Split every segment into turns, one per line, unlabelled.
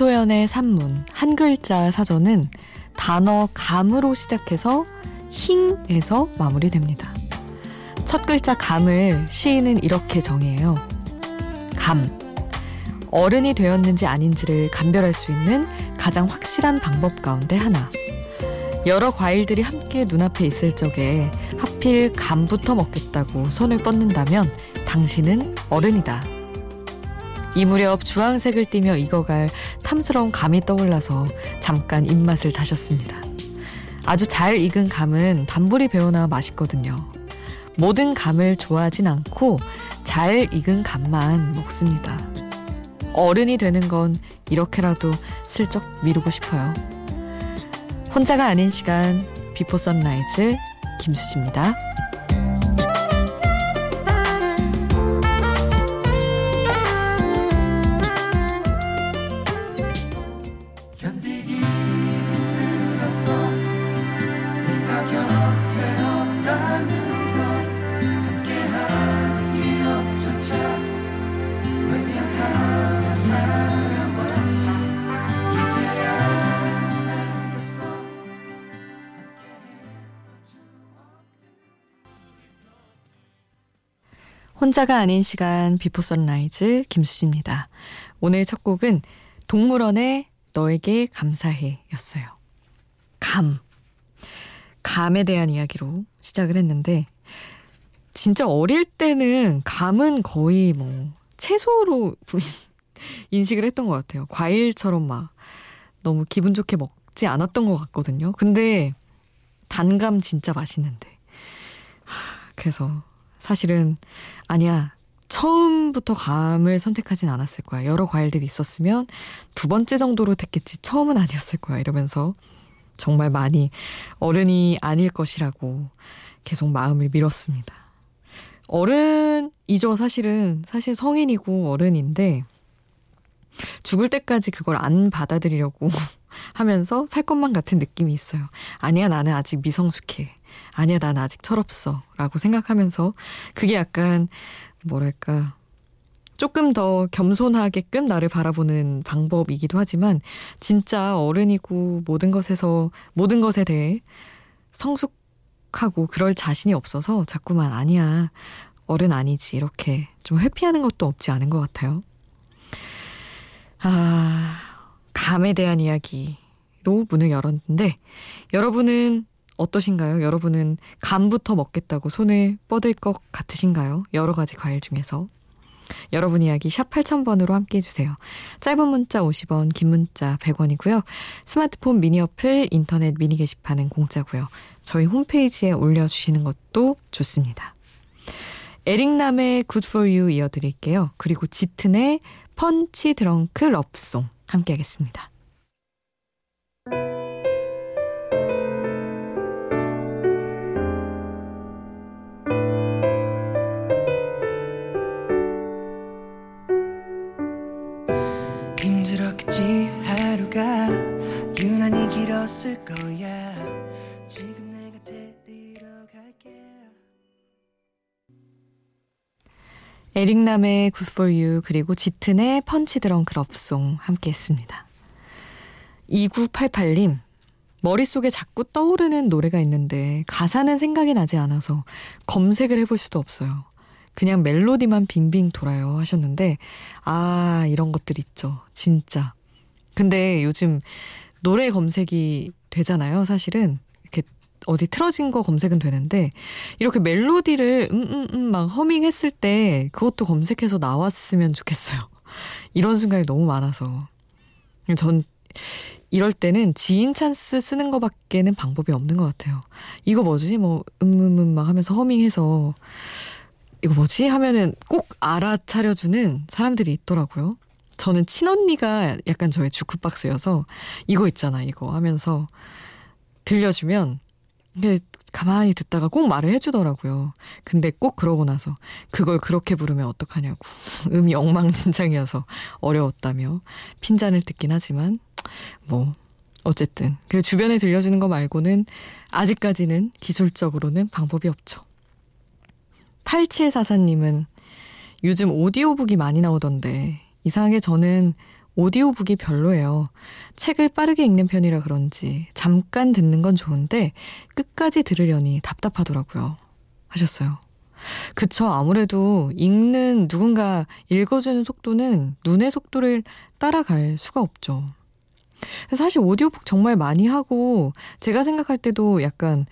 김소연의 산문 한 글자 사전은 단어 감으로 시작해서 힝에서 마무리됩니다. 첫 글자 감을 시인은 이렇게 정의해요. 감. 어른이 되었는지 아닌지를 감별할 수 있는 가장 확실한 방법 가운데 하나. 여러 과일들이 함께 눈앞에 있을 적에 하필 감부터 먹겠다고 손을 뻗는다면 당신은 어른이다. 이 무렵 주황색을 띠며 익어갈 탐스러운 감이 떠올라서 잠깐 입맛을 다셨습니다. 아주 잘 익은 감은 단물이 배어나 맛있거든요. 모든 감을 좋아하진 않고 잘 익은 감만 먹습니다. 어른이 되는 건 이렇게라도 슬쩍 미루고 싶어요. 혼자가 아닌 시간 Before Sunrise 김수지입니다. 혼자가 아닌 시간 Before Sunrise 김수지입니다. 오늘 첫 곡은 동물원의 너에게 감사해 였어요. 감. 감에 대한 이야기로 시작을 했는데 진짜 어릴 때는 감은 거의 뭐 채소로 인식을 했던 것 같아요. 과일처럼 막 너무 기분 좋게 먹지 않았던 것 같거든요. 근데 단감 진짜 맛있는데. 그래서 사실은 아니야. 처음부터 감을 선택하진 않았을 거야. 여러 과일들이 있었으면 두 번째 정도로 택했지 처음은 아니었을 거야. 이러면서 정말 많이 어른이 아닐 것이라고 계속 마음을 밀었습니다. 어른이죠, 사실은. 사실 성인이고 어른인데 죽을 때까지 그걸 안 받아들이려고 하면서 살 것만 같은 느낌이 있어요. 아니야, 나는 아직 미성숙해. 아니야, 나는 아직 철없어. 라고 생각하면서 그게 약간, 뭐랄까, 조금 더 겸손하게끔 나를 바라보는 방법이기도 하지만 진짜 어른이고 모든 것에서 모든 것에 대해 성숙하고 그럴 자신이 없어서 자꾸만 아니야 어른 아니지 이렇게 좀 회피하는 것도 없지 않은 것 같아요. 아 감에 대한 이야기로 문을 열었는데 여러분은 어떠신가요? 여러분은 감부터 먹겠다고 손을 뻗을 것 같으신가요? 여러 가지 과일 중에서. 여러분 이야기 샵 8000번으로 함께 해주세요. 짧은 문자 50원, 긴 문자 100원이고요. 스마트폰 미니 어플, 인터넷 미니 게시판은 공짜고요. 저희 홈페이지에 올려주시는 것도 좋습니다. 에릭남의 Good For You 이어드릴게요. 그리고 짙은의 펀치 드렁크 럽송 함께 하겠습니다. 있을 거야 지금 내가 데리러 갈게 에릭남의 Good For You 그리고 짙은의 펀치 드렁크 럽송 함께 했습니다. 2988님 머릿속에 자꾸 떠오르는 노래가 있는데 가사는 생각이 나지 않아서 검색을 해볼 수도 없어요. 그냥 멜로디만 빙빙 돌아요 하셨는데 아 이런 것들 있죠 진짜 근데 요즘 노래 검색이 되잖아요, 사실은. 이렇게 어디 틀어진 거 검색은 되는데, 이렇게 멜로디를, 음, 음, 음, 막 허밍했을 때, 그것도 검색해서 나왔으면 좋겠어요. 이런 순간이 너무 많아서. 전, 이럴 때는 지인 찬스 쓰는 거밖에는 방법이 없는 것 같아요. 이거 뭐지? 뭐, 음, 음, 음, 막 하면서 허밍해서, 이거 뭐지? 하면은 꼭 알아차려주는 사람들이 있더라고요. 저는 친언니가 약간 저의 주크박스여서 이거 있잖아 이거 하면서 들려주면 가만히 듣다가 꼭 말을 해주더라고요. 근데 꼭 그러고 나서 그걸 그렇게 부르면 어떡하냐고 음이 엉망진창이어서 어려웠다며 핀잔을 듣긴 하지만 뭐 어쨌든 그 주변에 들려주는 거 말고는 아직까지는 기술적으로는 방법이 없죠. 8744님은 요즘 오디오북이 많이 나오던데 이상하게 저는 오디오북이 별로예요. 책을 빠르게 읽는 편이라 그런지 잠깐 듣는 건 좋은데 끝까지 들으려니 답답하더라고요. 하셨어요. 그쵸. 아무래도 읽는 누군가 읽어주는 속도는 눈의 속도를 따라갈 수가 없죠. 사실 오디오북 정말 많이 하고 제가 생각할 때도 약간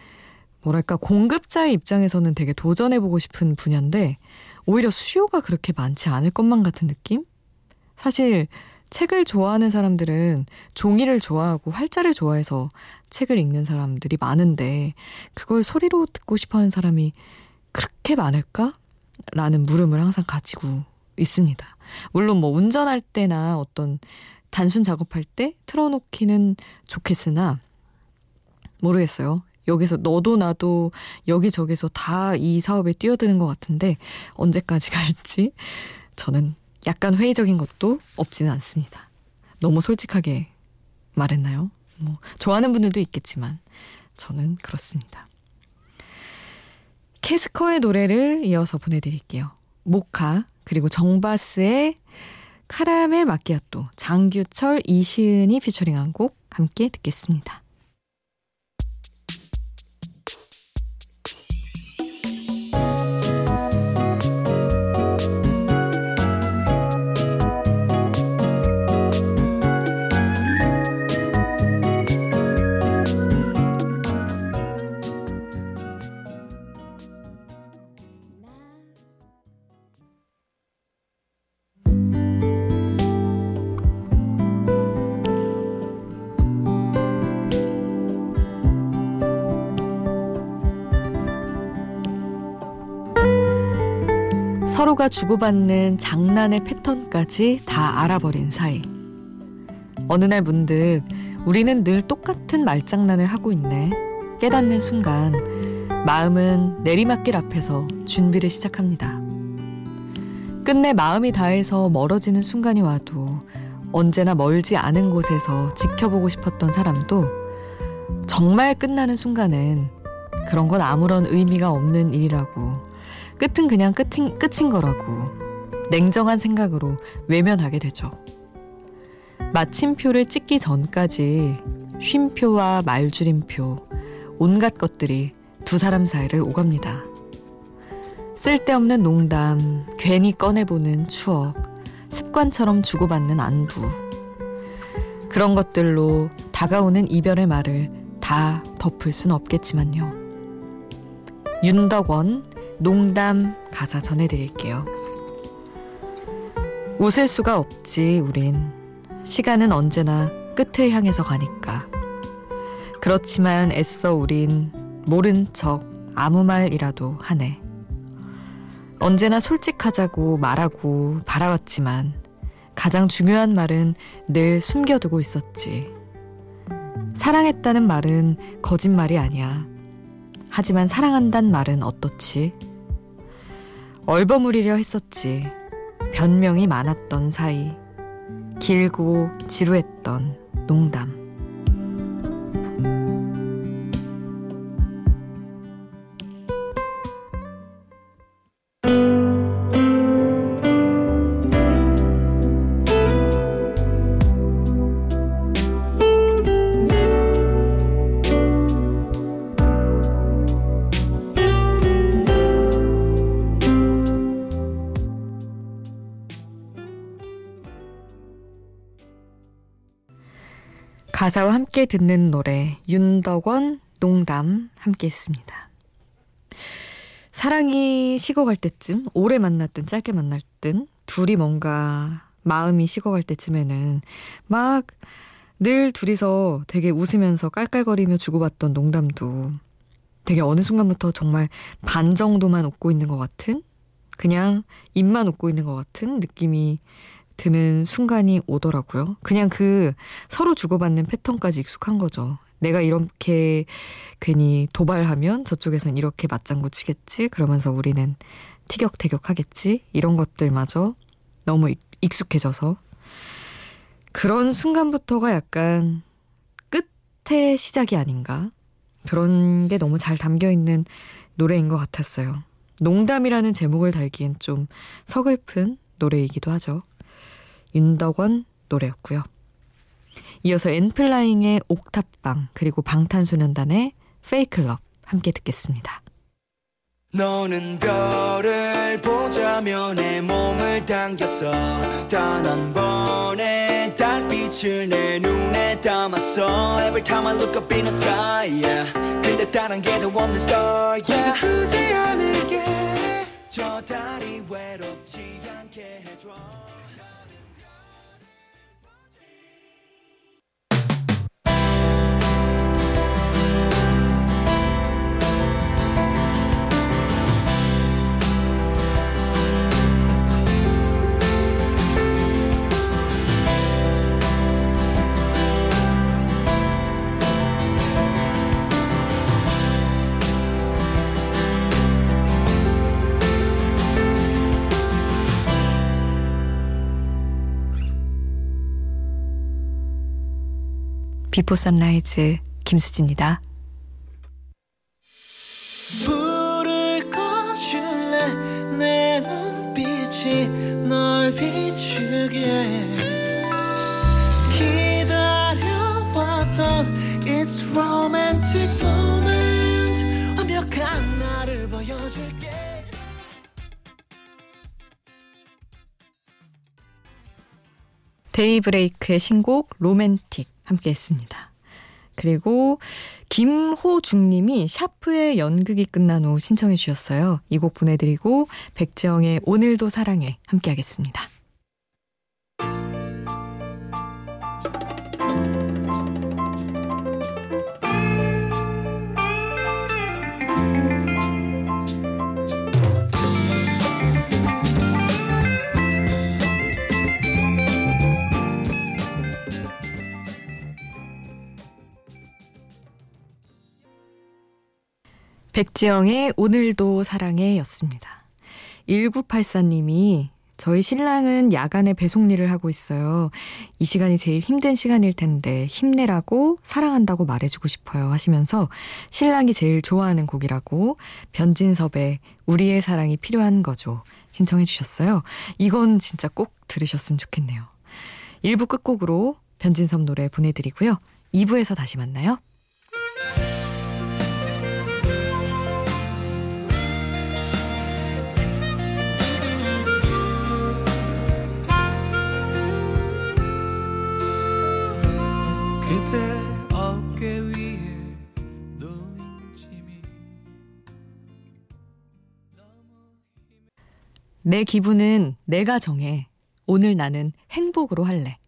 뭐랄까 공급자의 입장에서는 되게 도전해보고 싶은 분야인데 오히려 수요가 그렇게 많지 않을 것만 같은 느낌? 사실 책을 좋아하는 사람들은 종이를 좋아하고 활자를 좋아해서 책을 읽는 사람들이 많은데 그걸 소리로 듣고 싶어 하는 사람이 그렇게 많을까? 라는 물음을 항상 가지고 있습니다. 물론 뭐 운전할 때나 어떤 단순 작업할 때 틀어놓기는 좋겠으나 모르겠어요. 여기서 너도 나도 여기저기서 다 이 사업에 뛰어드는 것 같은데 언제까지 갈지 저는 약간 회의적인 것도 없지는 않습니다. 너무 솔직하게 말했나요? 뭐 좋아하는 분들도 있겠지만 저는 그렇습니다. 캐스커의 노래를 이어서 보내드릴게요. 모카 그리고 정바스의 카라멜 마키아또 장규철 이시은이 피처링한 곡 함께 듣겠습니다. 서로가 주고받는 장난의 패턴까지 다 알아버린 사이. 어느 날 문득 우리는 늘 똑같은 말장난을 하고 있네. 깨닫는 순간 마음은 내리막길 앞에서 준비를 시작합니다. 끝내 마음이 다해서 멀어지는 순간이 와도 언제나 멀지 않은 곳에서 지켜보고 싶었던 사람도 정말 끝나는 순간은 그런 건 아무런 의미가 없는 일이라고 끝은 그냥 끝인, 끝인 거라고 냉정한 생각으로 외면하게 되죠. 마침표를 찍기 전까지 쉼표와 말줄임표, 온갖 것들이 두 사람 사이를 오갑니다. 쓸데없는 농담, 괜히 꺼내보는 추억, 습관처럼 주고받는 안부. 그런 것들로 다가오는 이별의 말을 다 덮을 순 없겠지만요. 윤덕원, 농담 가사 전해드릴게요. 웃을 수가 없지, 우린. 시간은 언제나 끝을 향해서 가니까. 그렇지만 애써 우린 모른 척 아무 말이라도 하네. 언제나 솔직하자고 말하고 바라왔지만 가장 중요한 말은 늘 숨겨두고 있었지. 사랑했다는 말은 거짓말이 아니야. 하지만 사랑한단 말은 어떻지? 얼버무리려 했었지. 변명이 많았던 사이. 길고 지루했던 농담. 가사와 함께 듣는 노래 윤덕원 농담 함께 했습니다. 사랑이 식어갈 때쯤 오래 만났든 짧게 만날 땐 둘이 뭔가 마음이 식어갈 때쯤에는 막 늘 둘이서 되게 웃으면서 깔깔거리며 주고받던 농담도 되게 어느 순간부터 정말 반 정도만 웃고 있는 것 같은 그냥 입만 웃고 있는 것 같은 느낌이 드는 순간이 오더라고요. 그냥 그 서로 주고받는 패턴까지 익숙한 거죠. 내가 이렇게 괜히 도발하면 저쪽에선 이렇게 맞장구 치겠지? 그러면서 우리는 티격태격 하겠지? 이런 것들마저 너무 익숙해져서 그런 순간부터가 약간 끝의 시작이 아닌가? 그런 게 너무 잘 담겨 있는 노래인 것 같았어요. 농담이라는 제목을 달기엔 좀 서글픈 노래이기도 하죠. 윤덕원 노래였고요. 이어서 엔플라잉의 옥탑방 그리고 방탄소년단의 페이클럽 함께 듣겠습니다. 너는 별을 보자며 내 몸을 당겼어 단 한 번의 달빛을 내 눈에 담았어 Every time I look up in the sky yeah. 근데 다른 게더 없는 star yeah. 두지 않을게 저 달이 외롭지 않게 해줘 비포 선라이즈 김수지입니다. 불을 꺼줄래? 내 눈빛이 널 비추게. 기다려왔던 It's romantic moment. 완벽한 나를 보여줄게. 데이브레이크의 신곡 로맨틱 함께 했습니다. 그리고 김호중님이 샤프의 연극이 끝난 후 신청해 주셨어요. 이 곡 보내드리고 백지영의 오늘도 사랑해 함께 하겠습니다. 백지영의 오늘도 사랑해 였습니다. 1984님이 저희 신랑은 야간에 배송 일을 하고 있어요. 이 시간이 제일 힘든 시간일 텐데 힘내라고 사랑한다고 말해주고 싶어요 하시면서 신랑이 제일 좋아하는 곡이라고 변진섭의 우리의 사랑이 필요한 거죠 신청해 주셨어요. 이건 진짜 꼭 들으셨으면 좋겠네요. 1부 끝곡으로 변진섭 노래 보내드리고요. 2부에서 다시 만나요. 내 기분은 내가 정해. 오늘 나는 행복으로 할래.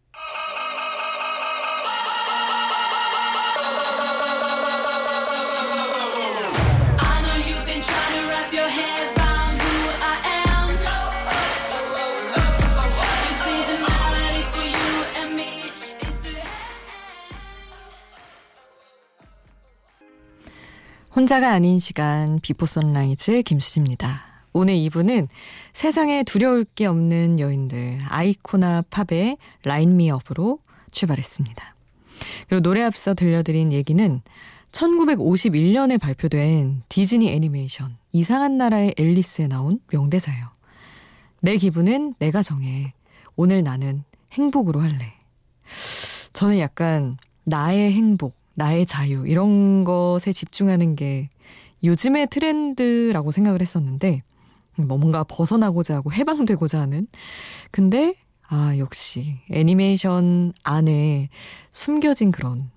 혼자가 아닌 시간 비포 선라이즈 김수지입니다. 오늘 2부는 세상에 두려울 게 없는 여인들 아이코나 팝의 라인 미업으로 출발했습니다. 그리고 노래 앞서 들려드린 얘기는 1951년에 발표된 디즈니 애니메이션 이상한 나라의 앨리스에 나온 명대사예요. 내 기분은 내가 정해. 오늘 나는 행복으로 할래. 저는 약간 나의 행복, 나의 자유 이런 것에 집중하는 게 요즘의 트렌드라고 생각을 했었는데 뭐 뭔가 벗어나고자 하고 해방되고자 하는. 근데, 아, 역시 애니메이션 안에 숨겨진 그런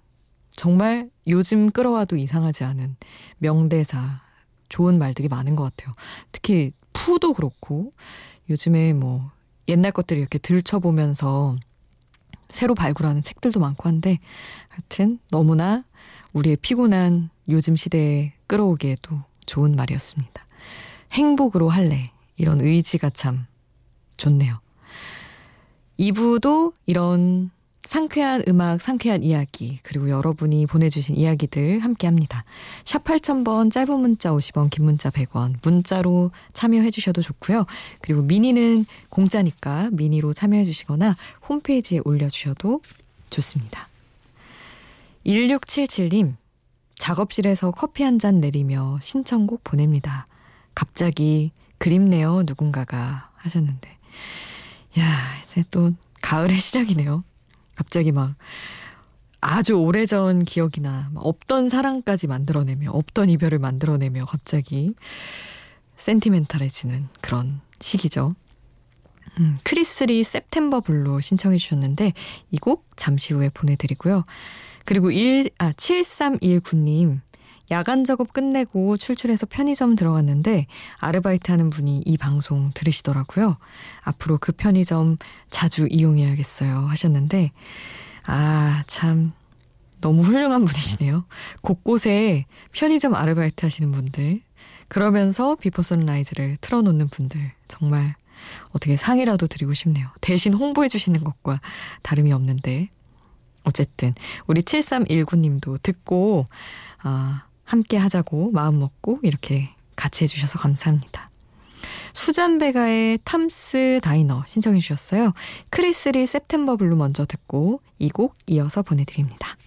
정말 요즘 끌어와도 이상하지 않은 명대사, 좋은 말들이 많은 것 같아요. 특히 푸도 그렇고 요즘에 뭐 옛날 것들을 이렇게 들춰보면서 새로 발굴하는 책들도 많고 한데 하여튼 너무나 우리의 피곤한 요즘 시대에 끌어오기에도 좋은 말이었습니다. 행복으로 할래. 이런 의지가 참 좋네요. 2부도 이런 상쾌한 음악, 상쾌한 이야기, 그리고 여러분이 보내주신 이야기들 함께 합니다. 샵 8000번 짧은 문자 50원, 긴 문자 100원, 문자로 참여해 주셔도 좋고요. 그리고 미니는 공짜니까 미니로 참여해 주시거나 홈페이지에 올려주셔도 좋습니다. 1677님, 작업실에서 커피 한 잔 내리며 신청곡 보냅니다. 갑자기 그립네요, 누군가가 하셨는데. 야, 이제 또 가을의 시작이네요. 갑자기 막 아주 오래전 기억이나 없던 사랑까지 만들어내며 없던 이별을 만들어내며 갑자기 센티멘탈해지는 그런 시기죠. 음, 크리스 리 September Blue 신청해 주셨는데 이 곡 잠시 후에 보내드리고요. 그리고 1, 아, 7319님 야간 작업 끝내고 출출해서 편의점 들어갔는데 아르바이트 하는 분이 이 방송 들으시더라고요. 앞으로 그 편의점 자주 이용해야겠어요 하셨는데 아, 참 너무 훌륭한 분이시네요. 곳곳에 편의점 아르바이트 하시는 분들 그러면서 Before Sunrise를 틀어놓는 분들 정말 어떻게 상이라도 드리고 싶네요. 대신 홍보해 주시는 것과 다름이 없는데 어쨌든 우리 7319님도 듣고 아, 함께 하자고 마음 먹고 이렇게 같이 해주셔서 감사합니다. 수잔베가의 Tom's Diner 신청해 주셨어요. 크리스 리 September Blue 먼저 듣고 이 곡 이어서 보내드립니다.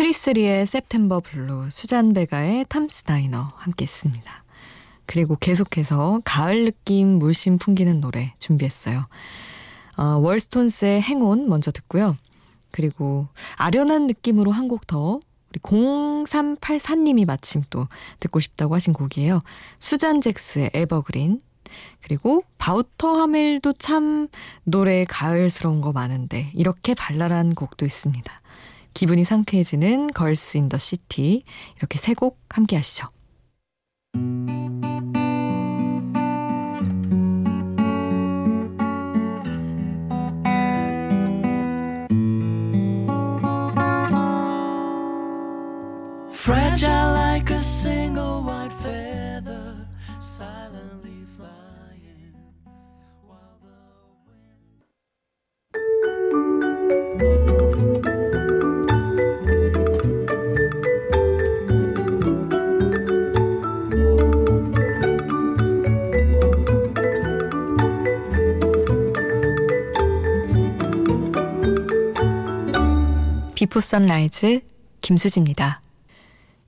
크리스 리의 September Blue, 수잔 베가의 Tom's Diner 함께 했습니다. 그리고 계속해서 가을 느낌 물씬 풍기는 노래 준비했어요. 어, 월스톤스의 행운 먼저 듣고요. 그리고 아련한 느낌으로 한 곡 더 우리 0384님이 마침 또 듣고 싶다고 하신 곡이에요. 수잔 잭스의 Evergreen 그리고 바우터 하멜도 참 노래 가을스러운 거 많은데 이렇게 발랄한 곡도 있습니다. 기분이 상쾌해지는 걸스 인 더 시티 이렇게 세 곡 함께 하시죠. Before Sunrise 김수지입니다.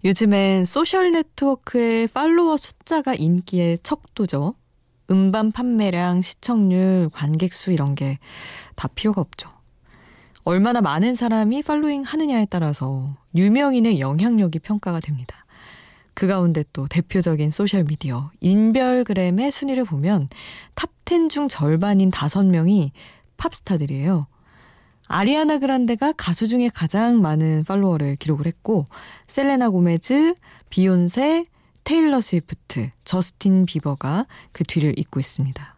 요즘엔 소셜 네트워크의 팔로워 숫자가 인기의 척도죠. 음반 판매량, 시청률, 관객 수 이런 게 다 필요가 없죠. 얼마나 많은 사람이 following 하느냐에 따라서 유명인의 영향력이 평가가 됩니다. 그 가운데 또 대표적인 소셜미디어 인별그램의 순위를 보면 top 10 중 절반인 5명이 팝스타들이에요. 아리아나 그란데가 가수 중에 가장 많은 팔로워를 기록을 했고 셀레나 고메즈, 비욘세, 테일러 스위프트, 저스틴 비버가 그 뒤를 잇고 있습니다.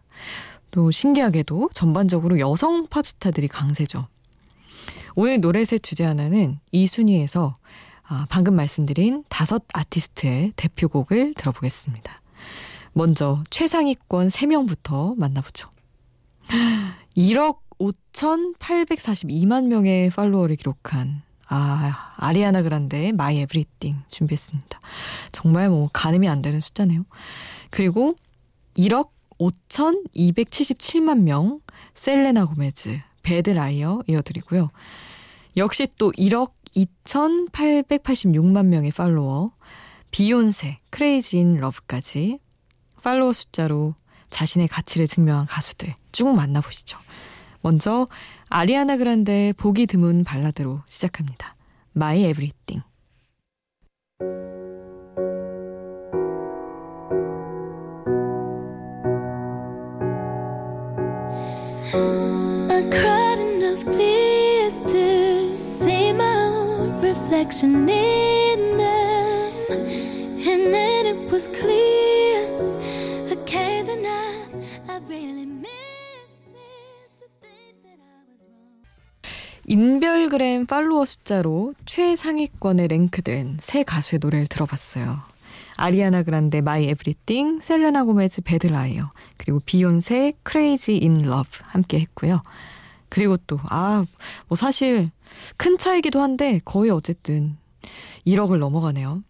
또 신기하게도 전반적으로 여성 팝스타들이 강세죠. 오늘 노래셋 주제 하나는 이 순위에서 아, 방금 말씀드린 다섯 아티스트의 대표곡을 들어보겠습니다. 먼저 최상위권 3명부터 만나보죠. 1억 5,842만 명의 팔로워를 기록한 아, 아리아나 그란데의 My Everything 준비했습니다. 정말 뭐 가늠이 안 되는 숫자네요. 그리고 1억 5,277만 명 셀레나 고메즈, Bad Liar 이어드리고요. 역시 또 1억 2,886만 명의 팔로워 비욘세, 크레이지 인 러브까지 팔로워 숫자로 자신의 가치를 증명한 가수들 쭉 만나보시죠. 먼저 아리아나 그란데의 보기 드문 발라드로 시작합니다. My Everything. Reflection in them and then it was clear 인별그램 팔로워 숫자로 최상위권에 랭크된 세 가수의 노래를 들어봤어요. 아리아나 그란데 My Everything, 셀레나 고메즈 Bad Liar, 그리고 비욘세 Crazy in Love 함께 했고요. 그리고 또, 아, 뭐 사실 큰 차이기도 한데 거의 어쨌든 1억을 넘어가네요.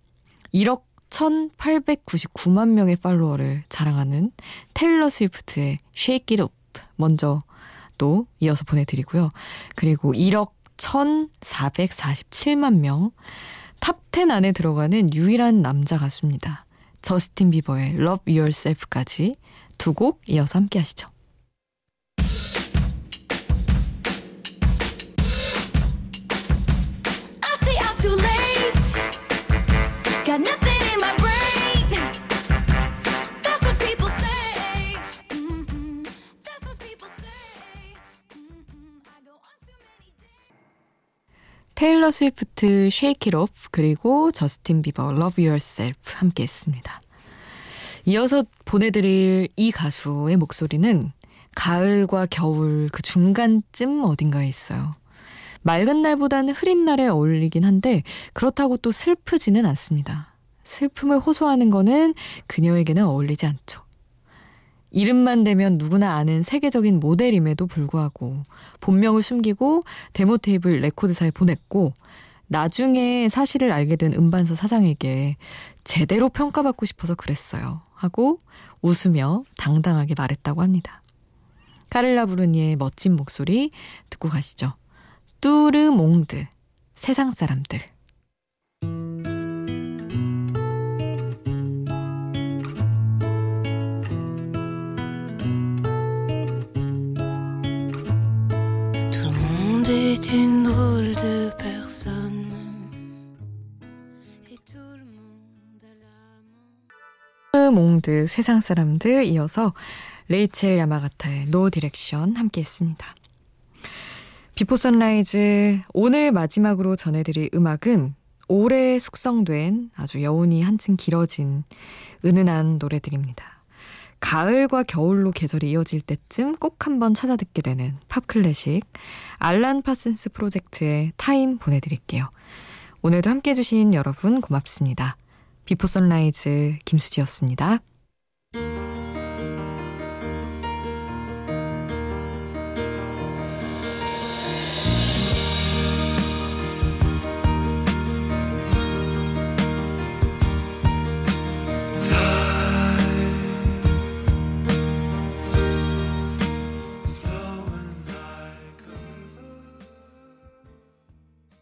1억 1899만 명의 팔로워를 자랑하는 테일러 스위프트의 Shake It Off 먼저 또 이어서 보내드리고요. 그리고 1억 1447만 명, 탑10 안에 들어가는 유일한 남자 가수입니다. 저스틴 비버의 Love Yourself까지 두 곡 이어서 함께 하시죠. 테일러 스위프트 Shake It Off 그리고 저스틴 비버 Love Yourself 함께 했습니다. 이어서 보내드릴 이 가수의 목소리는 가을과 겨울 그 중간쯤 어딘가에 있어요. 맑은 날보다는 흐린 날에 어울리긴 한데 그렇다고 또 슬프지는 않습니다. 슬픔을 호소하는 거는 그녀에게는 어울리지 않죠. 이름만 대면 누구나 아는 세계적인 모델임에도 불구하고 본명을 숨기고 데모 테이블 레코드사에 보냈고 나중에 사실을 알게 된 음반사 사장에게 제대로 평가받고 싶어서 그랬어요. 하고 웃으며 당당하게 말했다고 합니다. 카를라 부르니의 멋진 목소리 듣고 가시죠. 뚜르몽드 세상 사람들 une la 몽드 세상 사람들 이어서 레이첼 야마가타의 No Direction 함께 했습니다. 비포 선라이즈 오늘 마지막으로 전해드릴 음악은 오래 숙성된 아주 여운이 한층 길어진 은은한 노래들입니다. 가을과 겨울로 계절이 이어질 때쯤 꼭 한번 찾아 듣게 되는 팝 클래식 알란 파슨스 프로젝트의 Time 보내드릴게요. 오늘도 함께 해주신 여러분 고맙습니다. 비포 선라이즈 김수지였습니다.